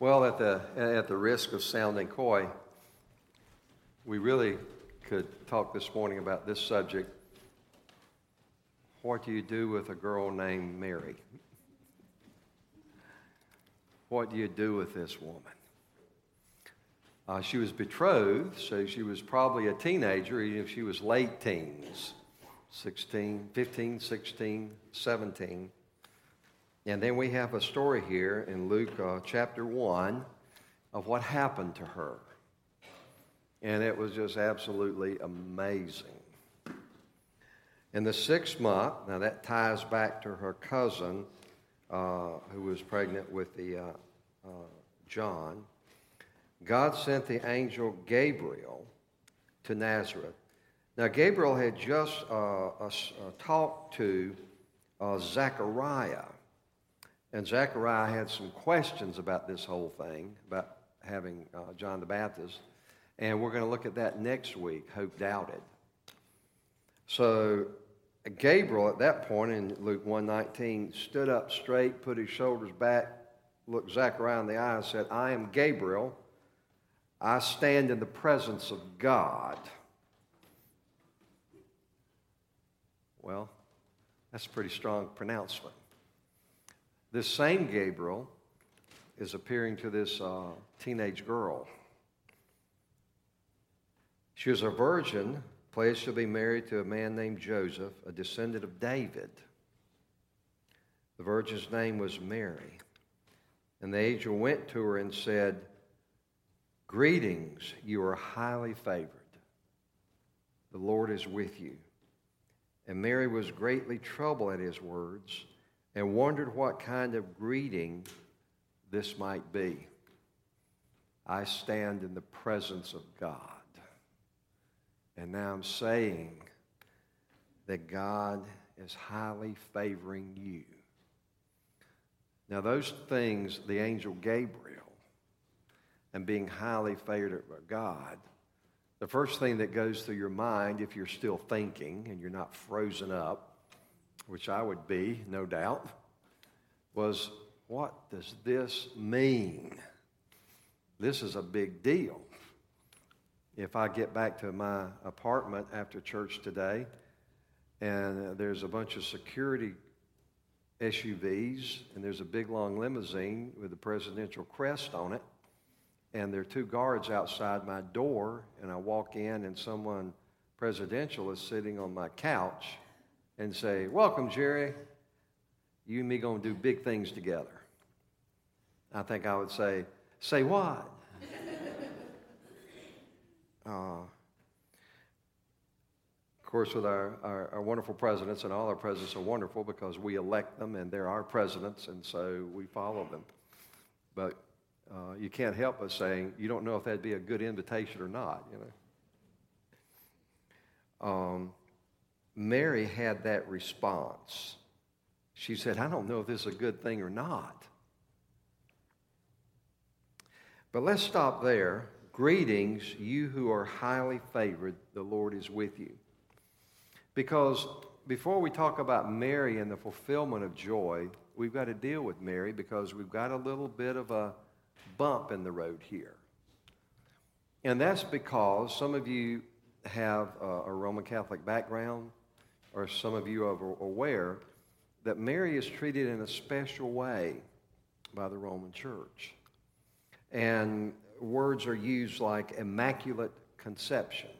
Well, at the, at the risk of sounding coy, we really could talk this morning about this subject. What do you do with a girl named Mary? What do you do with this woman? Uh, she was betrothed, so she was probably a teenager, even if she was late teens 16, 15, 16, 17. And then we have a story here in Luke uh, chapter 1 of what happened to her. And it was just absolutely amazing. In the sixth month, now that ties back to her cousin uh, who was pregnant with the uh, uh John. God sent the angel Gabriel to Nazareth. Now, Gabriel had just uh, uh, talked to Zechariah and Zechariah had some questions about this whole thing, about having uh, John the Baptist. And we're going to look at that next week, Hope Doubted. So Gabriel at that point in Luke 119 stood up straight, put his shoulders back, looked Zechariah in the eye and said, I am Gabriel. I stand in the presence of God. Well, that's a pretty strong pronouncement. This same Gabriel is appearing to this uh, teenage girl. She was a virgin, pledged to be married to a man named Joseph, a descendant of David. The virgin's name was Mary. And the angel went to her and said, Greetings, you are highly favored. The Lord is with you. And Mary was greatly troubled at his words and wondered what kind of greeting this might be. I stand in the presence of God. And now I'm saying that God is highly favoring you. Now, those things, the angel Gabriel and being highly favored by God, the first thing that goes through your mind, if you're still thinking and you're not frozen up, which I would be, no doubt, was what does this mean? This is a big deal. If I get back to my apartment after church today and there's a bunch of security SUVs and there's a big long limousine with a presidential crest on it, and there are two guards outside my door, and I walk in and someone presidential is sitting on my couch and say, Welcome, Jerry. You and me going to do big things together. I think I would say, Say what? uh, of course, with our, our, our, wonderful presidents, and all our presidents are wonderful because we elect them and they're our presidents, and so we follow them. But uh, you can't help but saying you don't know if that'd be a good invitation or not, you know. Um, Mary had that response. She said, I don't know if this is a good thing or not. But let's stop there. Greetings, you who are highly favored, the Lord is with you. Because before we talk about Mary and the fulfillment of joy, we've got to deal with Mary because we've got a little bit of a bump in the road here. And that's because some of you have uh, a Roman Catholic background or some of you are aware, that Mary is treated in a special way by the Roman Church. And words are used like immaculate conception,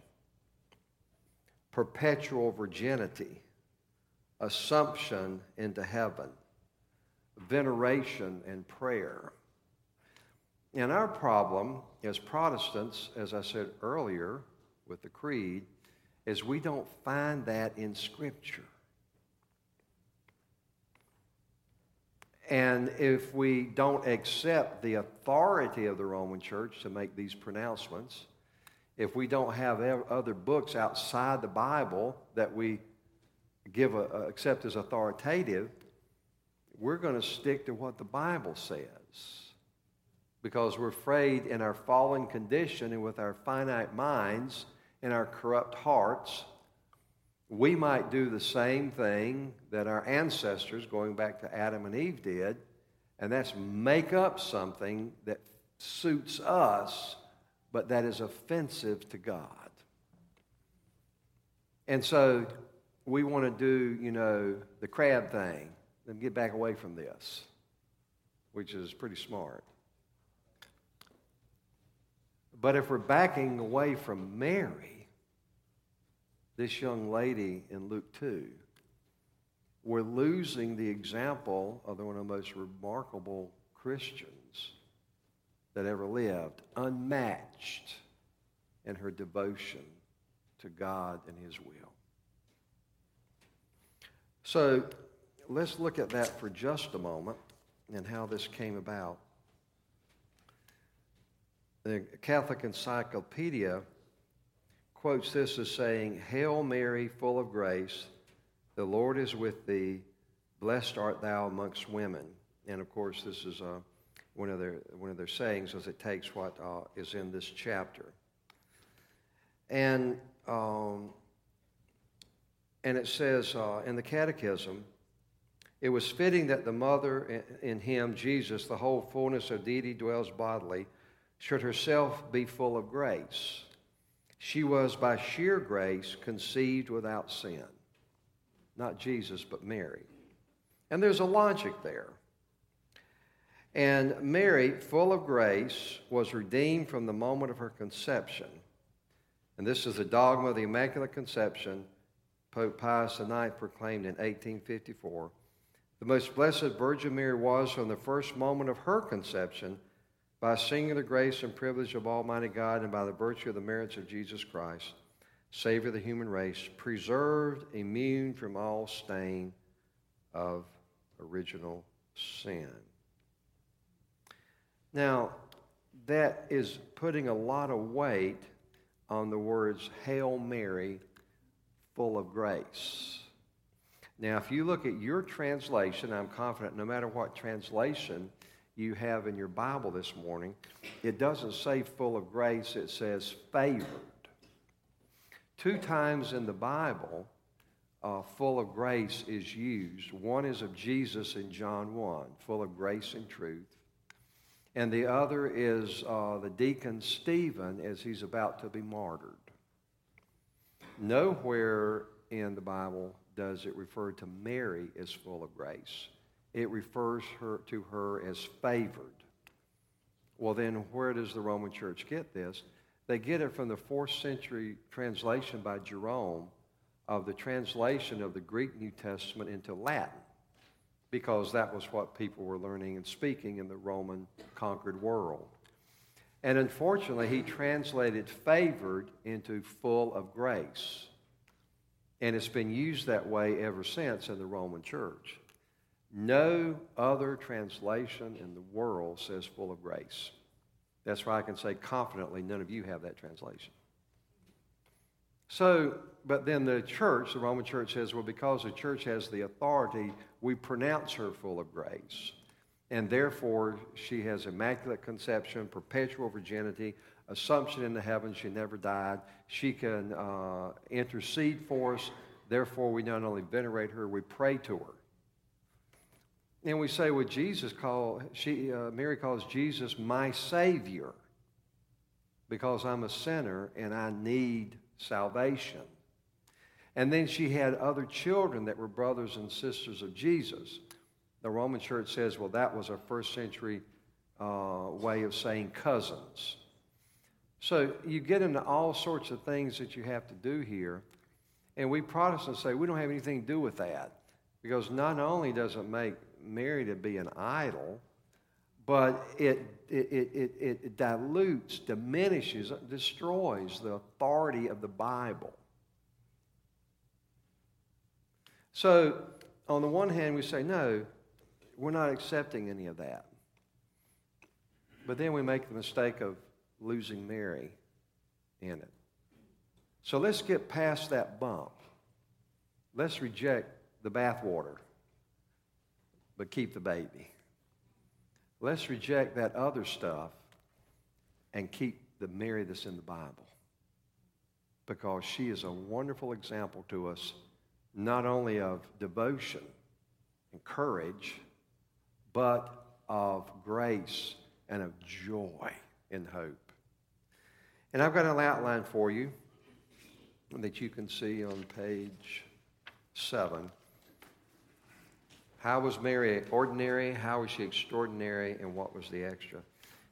perpetual virginity, assumption into heaven, veneration, and prayer. And our problem as Protestants, as I said earlier with the Creed, is we don't find that in Scripture. And if we don't accept the authority of the Roman Church to make these pronouncements, if we don't have other books outside the Bible that we give a, accept as authoritative, we're going to stick to what the Bible says because we're afraid in our fallen condition and with our finite minds in our corrupt hearts, we might do the same thing that our ancestors, going back to Adam and Eve, did, and that's make up something that suits us, but that is offensive to God. And so we want to do, you know, the crab thing and get back away from this, which is pretty smart. But if we're backing away from Mary, this young lady in Luke 2, we're losing the example of one of the most remarkable Christians that ever lived, unmatched in her devotion to God and His will. So let's look at that for just a moment and how this came about. The Catholic Encyclopedia quotes this as saying, Hail Mary, full of grace, the Lord is with thee, blessed art thou amongst women. And of course, this is uh, one, of their, one of their sayings as it takes what uh, is in this chapter. And, um, and it says uh, in the Catechism, it was fitting that the mother in him, Jesus, the whole fullness of deity dwells bodily, should herself be full of grace. She was by sheer grace conceived without sin. Not Jesus, but Mary. And there's a logic there. And Mary, full of grace, was redeemed from the moment of her conception. And this is the dogma of the Immaculate Conception Pope Pius IX proclaimed in 1854. The most blessed Virgin Mary was from the first moment of her conception by singular grace and privilege of Almighty God and by the virtue of the merits of Jesus Christ, Savior of the human race, preserved, immune from all stain of original sin. Now, that is putting a lot of weight on the words Hail Mary, full of grace. Now, if you look at your translation, I'm confident no matter what translation you have in your Bible this morning, it doesn't say full of grace, it says favored. Two times in the Bible, uh, full of grace is used. One is of Jesus in John 1, full of grace and truth. And the other is uh, the deacon Stephen as he's about to be martyred. Nowhere in the Bible does it refer to Mary as full of grace it refers her, to her as favored. Well, then, where does the Roman Church get this? They get it from the fourth century translation by Jerome of the translation of the Greek New Testament into Latin, because that was what people were learning and speaking in the Roman conquered world. And unfortunately, he translated favored into full of grace. And it's been used that way ever since in the Roman church. No other translation in the world says full of grace. That's why I can say confidently none of you have that translation. So, but then the church, the Roman church says, well, because the church has the authority, we pronounce her full of grace. And therefore, she has immaculate conception, perpetual virginity, assumption in the heavens, she never died. She can uh, intercede for us. Therefore, we not only venerate her, we pray to her. And we say, well, Jesus called, she, uh, Mary calls Jesus my Savior because I'm a sinner and I need salvation. And then she had other children that were brothers and sisters of Jesus. The Roman church says, well, that was a first century uh, way of saying cousins. So you get into all sorts of things that you have to do here. And we Protestants say we don't have anything to do with that because not only does it make Mary to be an idol, but it, it, it, it, dilutes, diminishes, destroys the authority of the Bible. So, on the one hand, we say, no, we're not accepting any of that. But then we make the mistake of losing Mary in it. So let's get past that bump. Let's reject the bathwater but keep the baby. Let's reject that other stuff and keep the Mary that's in the Bible because she is a wonderful example to us not only of devotion and courage, but of grace and of joy and hope. And I've got an outline for you that you can see on page seven. How was Mary ordinary? How was she extraordinary? And what was the extra?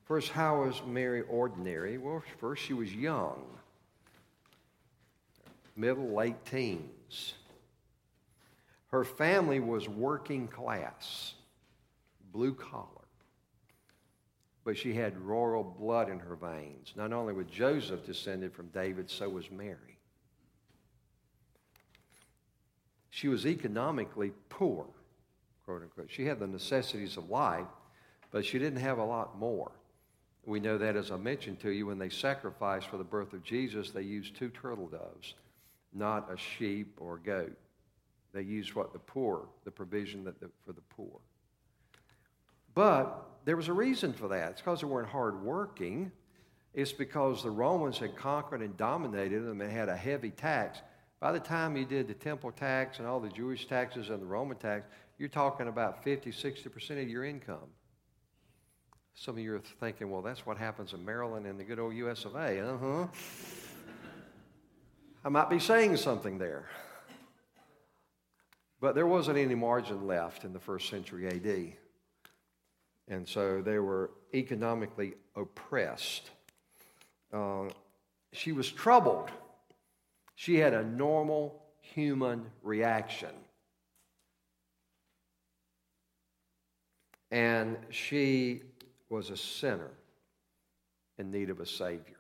First, how was Mary ordinary? Well, first, she was young, middle, late teens. Her family was working class, blue collar. But she had royal blood in her veins. Not only was Joseph descended from David, so was Mary. She was economically poor, quote unquote. She had the necessities of life, but she didn't have a lot more. We know that, as I mentioned to you, when they sacrificed for the birth of Jesus, they used two turtle doves, not a sheep or a goat. They used what the poor, the provision that the, for the poor. But there was a reason for that. It's because they weren't hardworking. It's because the Romans had conquered and dominated them and had a heavy tax. By the time you did the temple tax and all the Jewish taxes and the Roman tax, you're talking about 50, 60% of your income. Some of you are thinking, well, that's what happens in Maryland and the good old US of A. Uh huh. I might be saying something there. But there wasn't any margin left in the first century AD. And so they were economically oppressed. Uh, she was troubled. She had a normal human reaction. And she was a sinner in need of a Savior.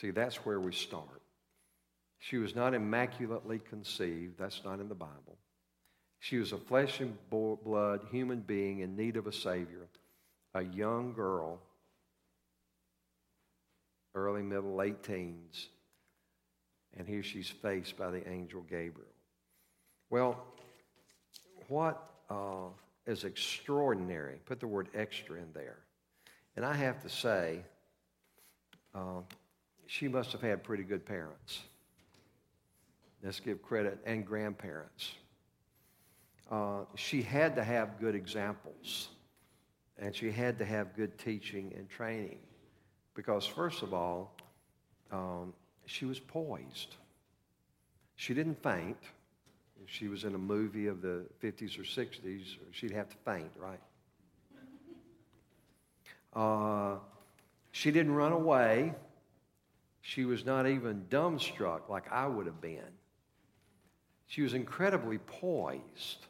See, that's where we start. She was not immaculately conceived. That's not in the Bible. She was a flesh and blood human being in need of a Savior, a young girl, early, middle, late teens, and here she's faced by the angel Gabriel. Well, what uh, is extraordinary, put the word extra in there. And I have to say, uh, she must have had pretty good parents. Let's give credit, and grandparents. Uh, she had to have good examples, and she had to have good teaching and training. Because, first of all, um, she was poised. She didn't faint. If she was in a movie of the 50s or 60s, she'd have to faint, right? Uh, she didn't run away. She was not even dumbstruck like I would have been. She was incredibly poised.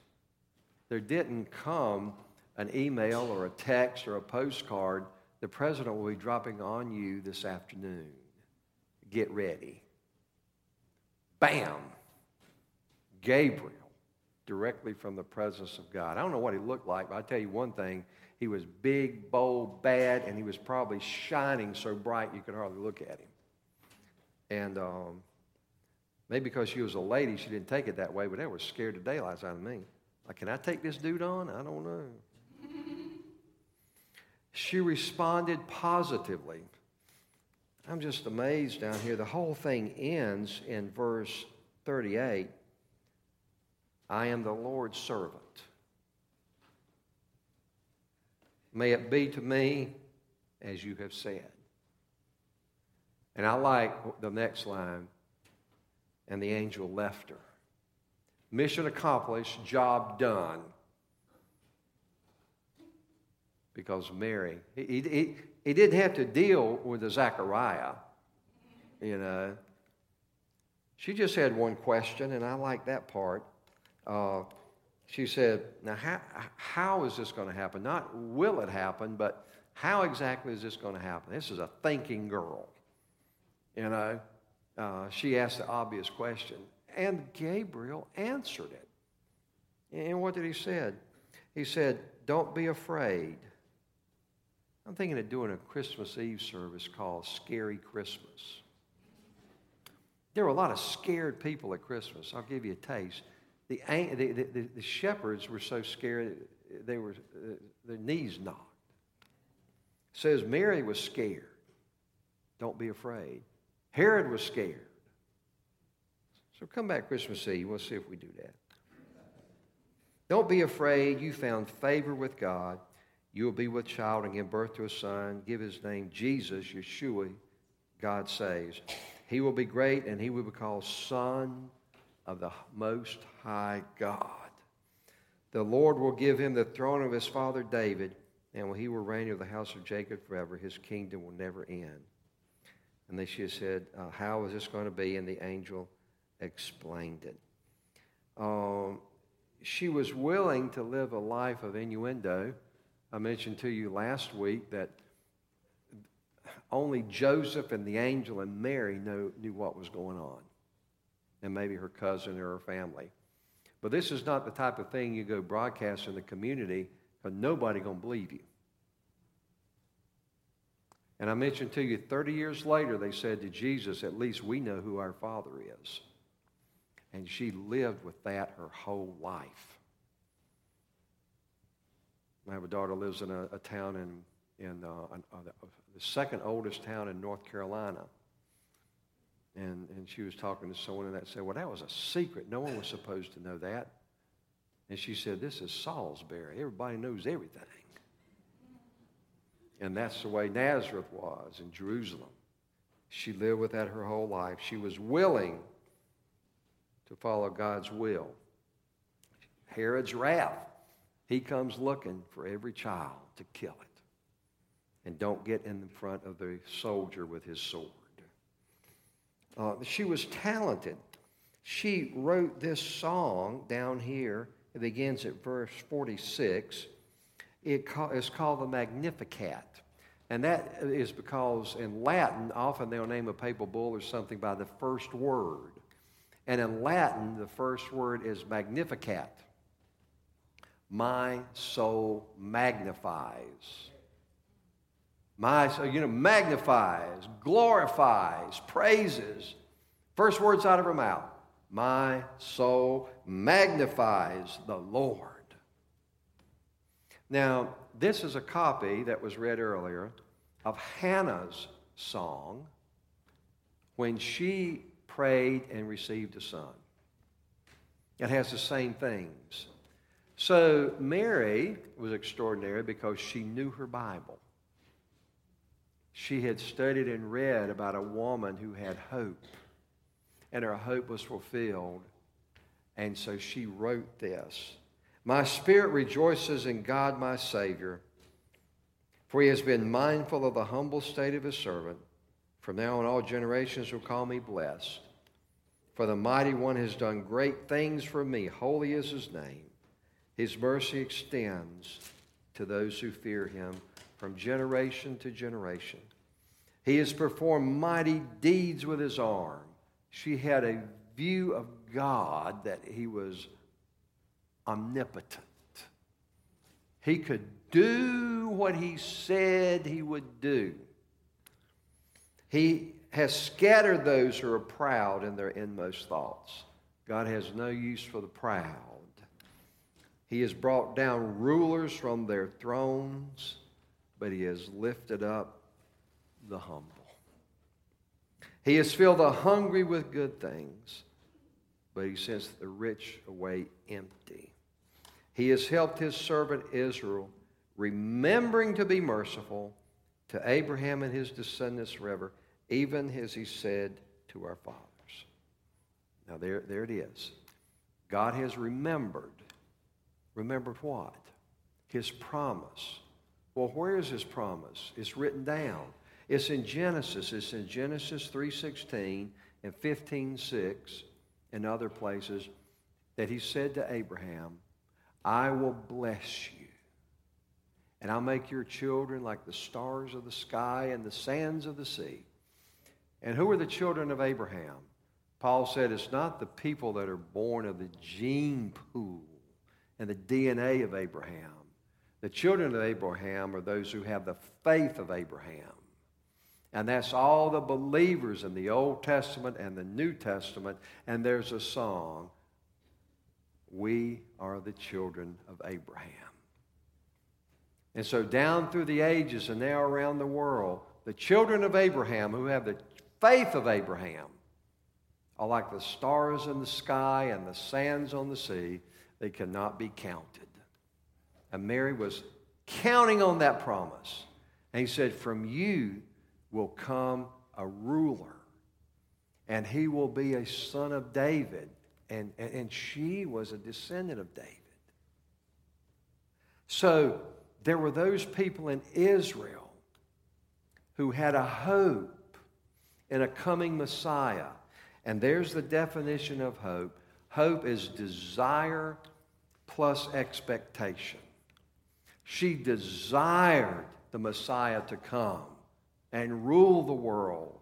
There didn't come an email or a text or a postcard. The president will be dropping on you this afternoon. Get ready. Bam! Gabriel, directly from the presence of God. I don't know what he looked like, but i tell you one thing. He was big, bold, bad, and he was probably shining so bright you could hardly look at him. And um, Maybe because she was a lady, she didn't take it that way, but that was scared to daylights out of me. Like, can I take this dude on? I don't know. she responded positively. I'm just amazed down here. The whole thing ends in verse 38 I am the Lord's servant. May it be to me as you have said. And I like the next line and the angel left her. Mission accomplished, job done. Because Mary, he, he, he didn't have to deal with the Zechariah, you know. She just had one question, and I like that part. Uh, she said, Now, how, how is this going to happen? Not will it happen, but how exactly is this going to happen? This is a thinking girl, you know. Uh, she asked the obvious question, and Gabriel answered it. And what did he say? He said, Don't be afraid. I'm thinking of doing a Christmas Eve service called Scary Christmas. There were a lot of scared people at Christmas. I'll give you a taste. The, the, the, the shepherds were so scared, they were, uh, their knees knocked. It says Mary was scared. Don't be afraid. Herod was scared. So come back Christmas Eve. We'll see if we do that. Don't be afraid. You found favor with God. You will be with child and give birth to a son. Give his name Jesus, Yeshua, God says. He will be great, and he will be called Son of the Most High God. The Lord will give him the throne of his father David, and he will reign over the house of Jacob forever. His kingdom will never end. And they she said, uh, How is this going to be? And the angel explained it. Um, she was willing to live a life of innuendo. I mentioned to you last week that only Joseph and the angel and Mary know, knew what was going on, and maybe her cousin or her family. But this is not the type of thing you go broadcast in the community because nobody going to believe you. And I mentioned to you 30 years later, they said to Jesus, At least we know who our Father is. And she lived with that her whole life. I have a daughter lives in a, a town in, in uh, uh, the second oldest town in North Carolina. And, and she was talking to someone, and that said, Well, that was a secret. No one was supposed to know that. And she said, This is Salisbury. Everybody knows everything. And that's the way Nazareth was in Jerusalem. She lived with that her whole life. She was willing to follow God's will. Herod's wrath, he comes looking for every child to kill it. And don't get in front of the soldier with his sword. Uh, she was talented. She wrote this song down here. It begins at verse 46. It is called the Magnificat. And that is because in Latin, often they'll name a papal bull or something by the first word. And in Latin, the first word is magnificat. My soul magnifies. My soul, you know, magnifies, glorifies, praises. First words out of her mouth. My soul magnifies the Lord. Now, this is a copy that was read earlier of Hannah's song when she prayed and received a son. It has the same things. So Mary was extraordinary because she knew her Bible. She had studied and read about a woman who had hope, and her hope was fulfilled. And so she wrote this My spirit rejoices in God my Savior, for he has been mindful of the humble state of his servant. From now on, all generations will call me blessed. For the mighty one has done great things for me. Holy is his name. His mercy extends to those who fear him from generation to generation. He has performed mighty deeds with his arm. She had a view of God that he was omnipotent. He could do what he said he would do. He has scattered those who are proud in their inmost thoughts. God has no use for the proud. He has brought down rulers from their thrones, but he has lifted up the humble. He has filled the hungry with good things, but he sends the rich away empty. He has helped his servant Israel, remembering to be merciful to Abraham and his descendants forever, even as he said to our fathers. Now, there, there it is. God has remembered. Remembered what? His promise. Well, where is his promise? It's written down. It's in Genesis. It's in Genesis 3.16 and 15.6 and other places that he said to Abraham, I will bless you. And I'll make your children like the stars of the sky and the sands of the sea. And who are the children of Abraham? Paul said it's not the people that are born of the gene pool and the DNA of Abraham. The children of Abraham are those who have the faith of Abraham. And that's all the believers in the Old Testament and the New Testament. And there's a song we are the children of Abraham. And so, down through the ages and now around the world, the children of Abraham who have the faith of Abraham are like the stars in the sky and the sands on the sea. They cannot be counted. And Mary was counting on that promise. And he said, From you will come a ruler, and he will be a son of David. And, and, and she was a descendant of David. So there were those people in Israel who had a hope in a coming Messiah. And there's the definition of hope hope is desire plus expectation. She desired the Messiah to come and rule the world.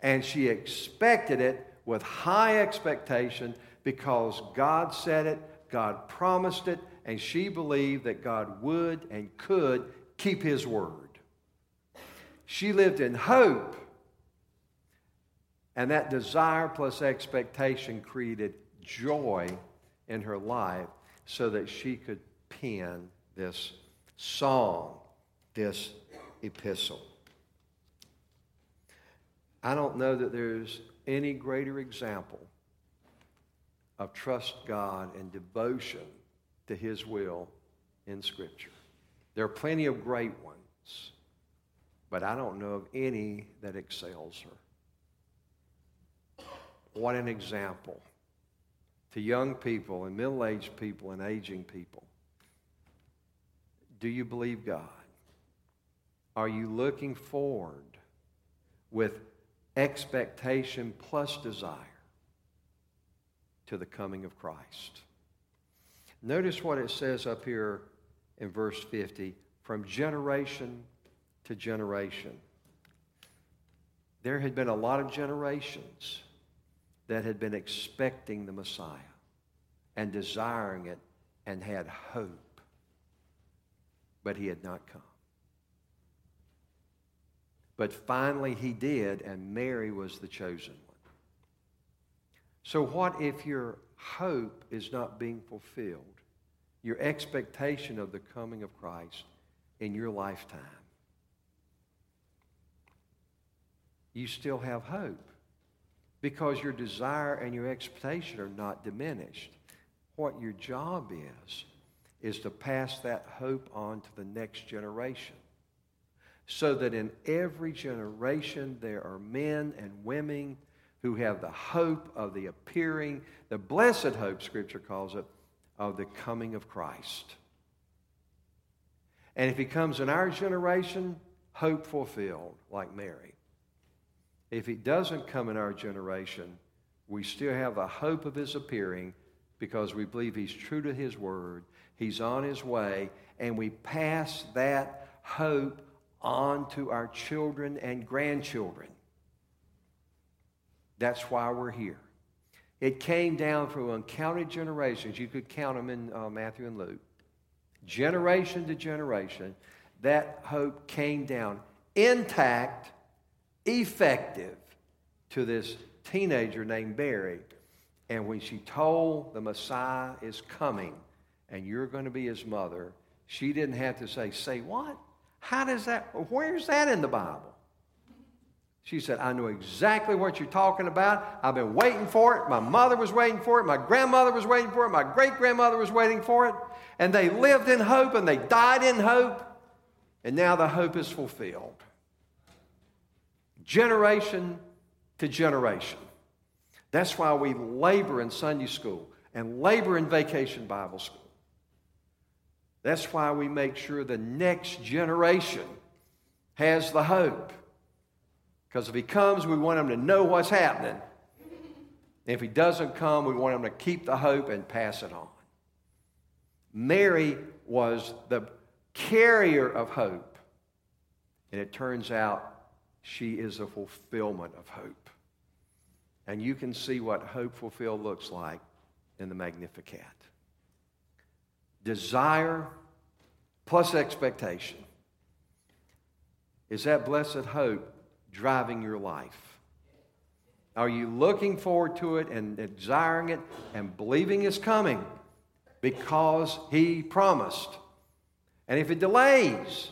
And she expected it with high expectation because God said it, God promised it, and she believed that God would and could keep his word. She lived in hope, and that desire plus expectation created joy in her life so that she could pen this song, this epistle. I don't know that there's any greater example of trust God and devotion to His will in Scripture. There are plenty of great ones, but I don't know of any that excels her. What an example to young people and middle aged people and aging people. Do you believe God? Are you looking forward with expectation plus desire to the coming of Christ? Notice what it says up here in verse 50 from generation to generation. There had been a lot of generations that had been expecting the Messiah and desiring it and had hope, but he had not come. But finally he did, and Mary was the chosen one. So, what if your hope is not being fulfilled? Your expectation of the coming of Christ in your lifetime. You still have hope because your desire and your expectation are not diminished. What your job is, is to pass that hope on to the next generation. So that in every generation there are men and women who have the hope of the appearing, the blessed hope, Scripture calls it, of the coming of Christ. And if he comes in our generation, hope fulfilled, like Mary. If he doesn't come in our generation, we still have the hope of his appearing because we believe he's true to his word, he's on his way, and we pass that hope on to our children and grandchildren. That's why we're here. It came down from uncounted generations. You could count them in uh, Matthew and Luke. Generation to generation, that hope came down intact effective to this teenager named Mary. And when she told the Messiah is coming and you're going to be his mother, she didn't have to say, Say what? How does that, where's that in the Bible? She said, I know exactly what you're talking about. I've been waiting for it. My mother was waiting for it. My grandmother was waiting for it. My great grandmother was waiting for it. And they lived in hope and they died in hope. And now the hope is fulfilled generation to generation. That's why we labor in Sunday school and labor in vacation Bible school. That's why we make sure the next generation has the hope. Because if he comes, we want him to know what's happening. If he doesn't come, we want him to keep the hope and pass it on. Mary was the carrier of hope. And it turns out she is a fulfillment of hope. And you can see what hope fulfilled looks like in the Magnificat. Desire plus expectation. Is that blessed hope driving your life? Are you looking forward to it and desiring it and believing it's coming because He promised? And if it delays,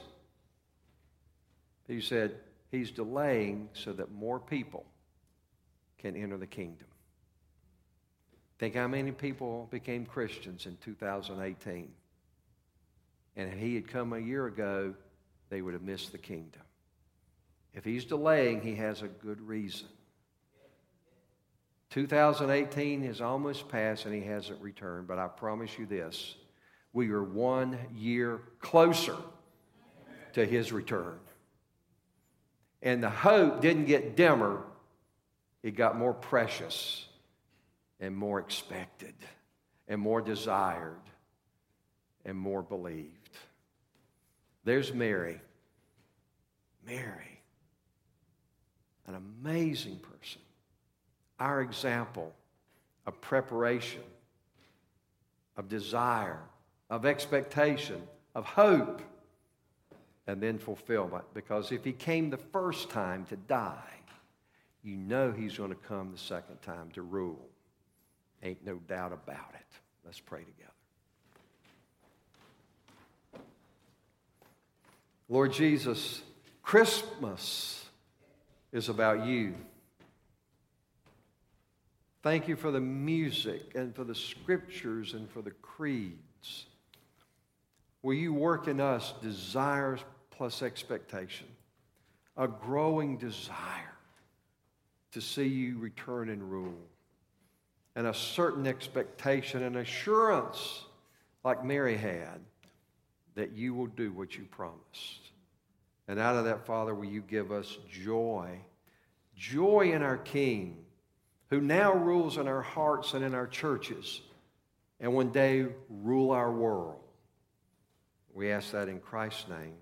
He said, He's delaying so that more people can enter the kingdom. Think how many people became Christians in 2018 And if he had come a year ago, they would have missed the kingdom. If he's delaying, he has a good reason. 2018 is almost past and he hasn't returned, but I promise you this we are one year closer to his return. And the hope didn't get dimmer, it got more precious and more expected and more desired and more believed. There's Mary. Mary, an amazing person. Our example of preparation, of desire, of expectation, of hope, and then fulfillment. Because if he came the first time to die, you know he's going to come the second time to rule. Ain't no doubt about it. Let's pray together. Lord Jesus, Christmas is about you. Thank you for the music and for the scriptures and for the creeds. Will you work in us desires plus expectation, a growing desire to see you return and rule, and a certain expectation and assurance, like Mary had, that you will do what you promised. And out of that, Father, will you give us joy? Joy in our King, who now rules in our hearts and in our churches, and one day rule our world. We ask that in Christ's name.